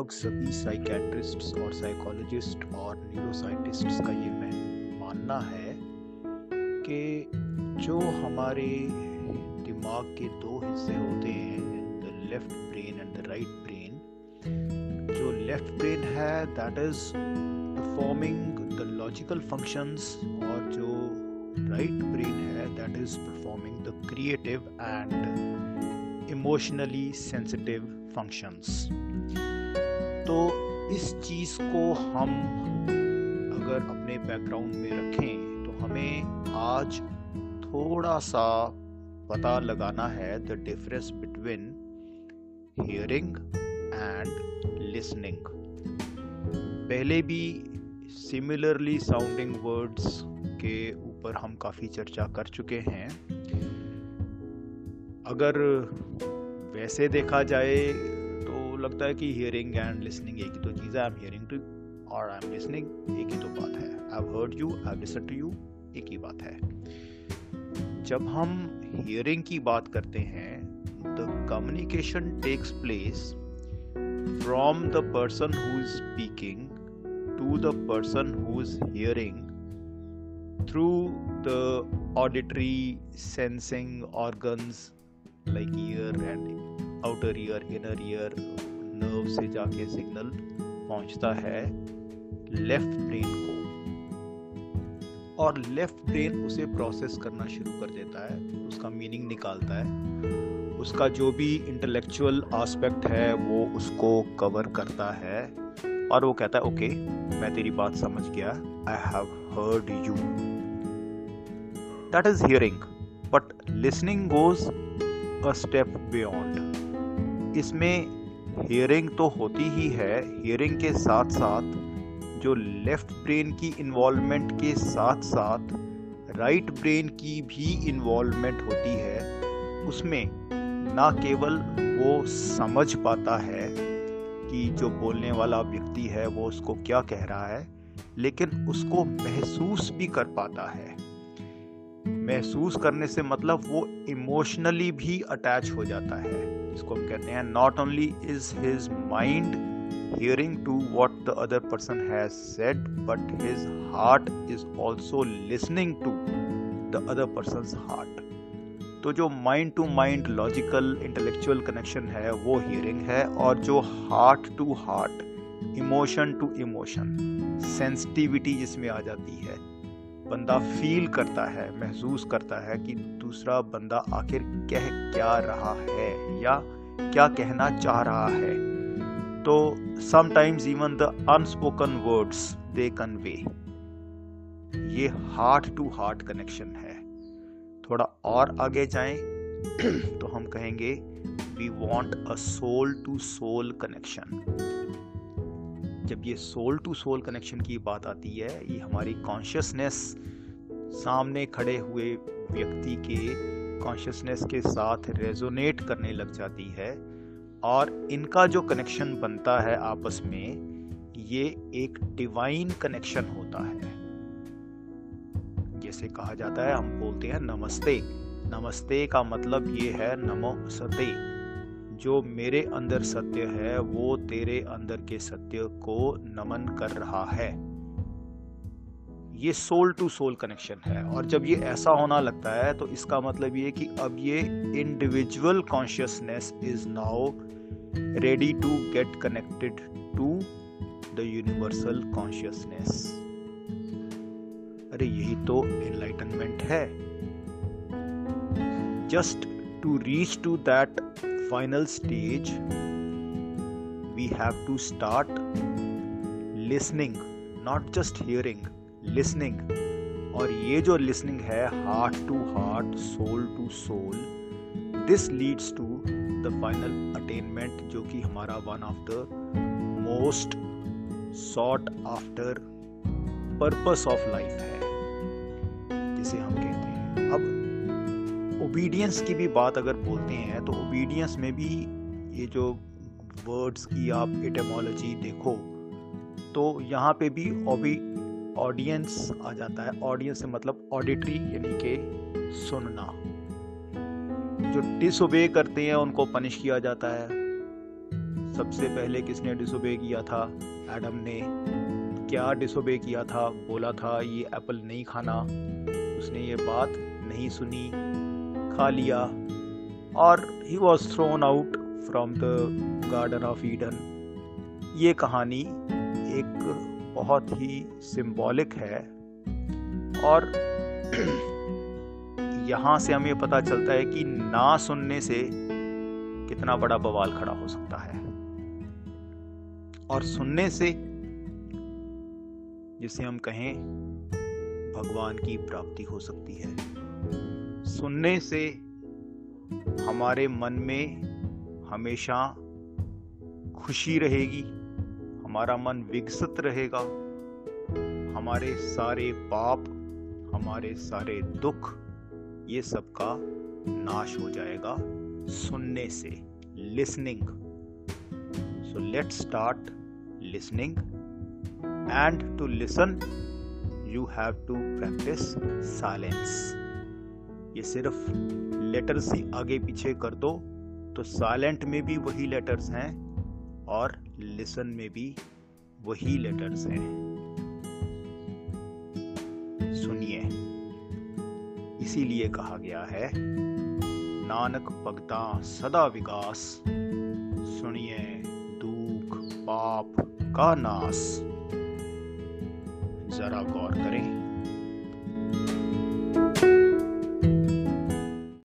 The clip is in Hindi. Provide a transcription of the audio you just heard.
लगभग सभी साइकेट्रिस्ट्स और साइकोलॉजिस्ट और न्यूरोसाइंटिस्ट्स का ये मैं मानना है कि जो हमारे दिमाग के दो हिस्से होते हैं the left brain and the right brain जो लेफ़्ट ब्रेन है that is performing the logical functions और जो राइट ब्रेन है that is performing the creative and emotionally sensitive functions तो इस चीज़ को हम अगर अपने बैकग्राउंड में रखें तो हमें आज थोड़ा सा पता लगाना है the difference between hearing and listening पहले भी सिमिलरली साउंडिंग वर्ड्स के ऊपर हम काफ़ी चर्चा कर चुके हैं। अगर वैसे देखा जाए लगता है कि हियरिंग एंड लिसनिंग एक ही तो चीज़ है। आई एम हियरिंग टू और आई एम लिसनिंग एक ही तो बात है। I heard you I listen to you एक ही बात है। जब हम हियरिंग की बात करते हैं the communication takes place from the person who is speaking to the person who is hearing through the auditory sensing organs like ear and outer ear inner ear nerve से जाके सिग्नल पहुँचता है लेफ़्ट ब्रेन को। और लेफ़्ट ब्रेन उसे प्रोसेस करना शुरू कर देता है, उसका मीनिंग निकालता है। उसका जो भी इंटेलेक्चुअल आस्पेक्ट है, वो उसको कवर करता है। और वो कहता है ओके मैं तेरी बात समझ गया। I have heard you that is hearing but listening goes a step beyond इसमें हियरिंग तो होती ही है हियरिंग के साथ साथ जो लेफ़्ट ब्रेन की इन्वॉल्वमेंट के साथ साथ राइट ब्रेन की भी इन्वॉल्वमेंट होती है, उसमें ना केवल वो समझ पाता है कि जो बोलने वाला व्यक्ति है, वो उसको क्या कह रहा है, लेकिन उसको महसूस भी कर पाता है। महसूस करने से मतलब वो इमोशनली भी अटैच हो जाता है। इसको हम कहते हैं not only is his mind hearing to what the other person has said but his heart is also listening to the other person's heart तो जो mind to mind logical intellectual connection है, वो हियरिंग है, और जो heart to heart emotion to emotion sensitivity जिसमें आ जाती है। बंदा फील करता है, महसूस करता है कि दूसरा बंदा आखिर कह क्या रहा है या क्या कहना चाह रहा है। तो sometimes even the unspoken words they convey ये हार्ट टू हार्ट कनेक्शन है। थोड़ा और आगे जाएँ तो हम कहेंगे we want a soul to soul connection जब ये सोल टू सोल कनेक्शन की बात आती है, ये हमारी कॉन्शियसनेस सामने खड़े हुए व्यक्ति के कॉन्शियसनेस के साथ रेजोनेट करने लग जाती है और इनका जो कनेक्शन बनता है आपस में, ये एक डिवाइन कनेक्शन होता है। जैसे कहा जाता है, हम बोलते हैं नमस्ते। नमस्ते का मतलब ये है नमो सते। जो मेरे अंदर सत्य है, वो तेरे अंदर के सत्य को नमन कर रहा है। ये सोल टू सोल कनेक्शन है और जब ये ऐसा होना लगता है तो इसका मतलब ये कि अब ये individual consciousness is now ready to get connected to the universal consciousness अरे, यही तो एनलाइटनमेंट है। Just to reach to that final stage, we have to start listening, not just hearing, listening. और ये जो लिसनिंग है heart to heart soul to soul this leads to the final attainment जो कि हमारा one of the most sought after purpose of life है, जिसे हम कहते हैं। अब ओबीडियंस की भी बात अगर बोलते हैं तो ओबीडियंस में भी ये जो वर्ड्स की आप एटमोलॉजी देखो तो यहाँ पे भी ओबी ऑडियंस आ जाता है। ऑडियंस से मतलब ऑडिटरी यानी कि सुनना। जो डिसोबे करते हैं, उनको पनिश किया जाता है। सबसे पहले किसने डिसोबे किया था? एडम ने। क्या डिसोबे किया था? बोला था, ये एप्पल नहीं खाना। उसने ये बात नहीं सुनी। खा लिया और he was thrown out from the garden of Eden ये कहानी एक बहुत ही सिंबॉलिक है और यहाँ से हमें पता चलता है कि ना सुनने से कितना बड़ा बवाल खड़ा हो सकता है। और सुनने से जिसे हम कहें, भगवान की प्राप्ति हो सकती है। सुनने से हमारे मन में हमेशा खुशी रहेगी, हमारा मन विकसित रहेगा। हमारे सारे पाप, हमारे सारे दुख, ये सब का नाश हो जाएगा सुनने से listening so let start listening and to listen you have to practice silence ये सिर्फ़ लेटर्स ही आगे पीछे कर दो तो साइलेंट में भी वही लेटर्स हैं और लिसन में भी वही लेटर्स हैं। सुनिए, इसीलिए कहा गया है, नानक भगता सदा विकास, सुनिए, दुख पाप का नाश। जरा गौर करें।